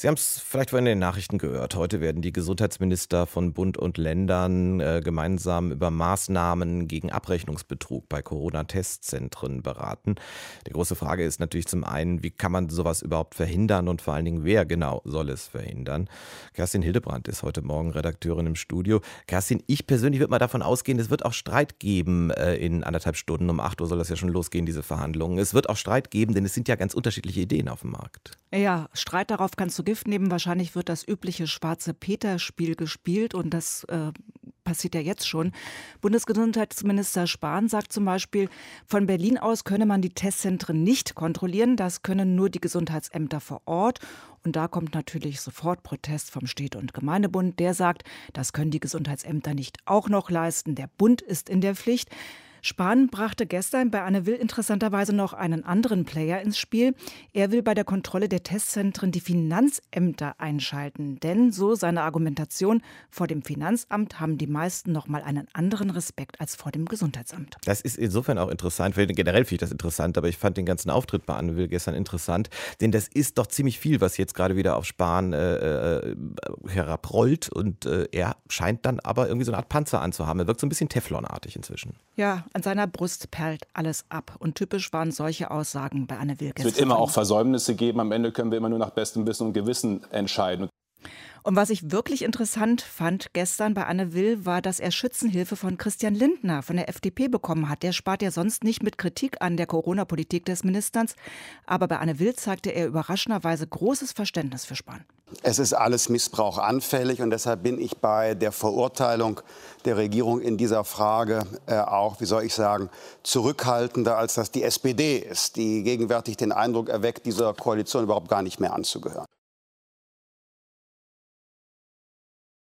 Sie haben es vielleicht vorhin in den Nachrichten gehört. Heute werden die Gesundheitsminister von Bund und Ländern äh, gemeinsam über Maßnahmen gegen Abrechnungsbetrug bei Corona-Testzentren beraten. Die große Frage ist natürlich zum einen, wie kann man sowas überhaupt verhindern und vor allen Dingen, wer genau soll es verhindern? Kerstin Hildebrandt ist heute Morgen Redakteurin im Studio. Kerstin, ich persönlich würde mal davon ausgehen, es wird auch Streit geben äh, in anderthalb Stunden. Um 8 Uhr soll das ja schon losgehen, diese Verhandlungen. Es wird auch Streit geben, denn es sind ja ganz unterschiedliche Ideen auf dem Markt. Ja, Streit darauf kannst du Gift nehmen. Wahrscheinlich wird das übliche schwarze Peter-Spiel gespielt und das äh, passiert ja jetzt schon. Bundesgesundheitsminister Spahn sagt zum Beispiel, von Berlin aus könne man die Testzentren nicht kontrollieren. Das können nur die Gesundheitsämter vor Ort. Und da kommt natürlich sofort Protest vom Städte- und Gemeindebund. Der sagt, das können die Gesundheitsämter nicht auch noch leisten. Der Bund ist in der Pflicht. Spahn brachte gestern bei Anne Will interessanterweise noch einen anderen Player ins Spiel. Er will bei der Kontrolle der Testzentren die Finanzämter einschalten. Denn, so seine Argumentation, vor dem Finanzamt haben die meisten noch mal einen anderen Respekt als vor dem Gesundheitsamt. Das ist insofern auch interessant. Generell finde ich das interessant, aber ich fand den ganzen Auftritt bei Anne Will gestern interessant. Denn das ist doch ziemlich viel, was jetzt gerade wieder auf Spahn äh, äh, herabrollt. Und äh, er scheint dann aber irgendwie so eine Art Panzer anzuhaben. Er wirkt so ein bisschen Teflonartig inzwischen. Ja, an seiner Brust perlt alles ab. Und typisch waren solche Aussagen bei Anne Will. Es wird immer auch Versäumnisse geben. Am Ende können wir immer nur nach bestem Wissen und Gewissen entscheiden. Und was ich wirklich interessant fand gestern bei Anne Will, war, dass er Schützenhilfe von Christian Lindner von der FDP bekommen hat. Der spart ja sonst nicht mit Kritik an der Corona-Politik des Ministers. Aber bei Anne Will zeigte er überraschenderweise großes Verständnis für Spahn. Es ist alles Missbrauch anfällig und deshalb bin ich bei der Verurteilung der Regierung in dieser Frage äh, auch, wie soll ich sagen, zurückhaltender, als das die SPD ist, die gegenwärtig den Eindruck erweckt, dieser Koalition überhaupt gar nicht mehr anzugehören.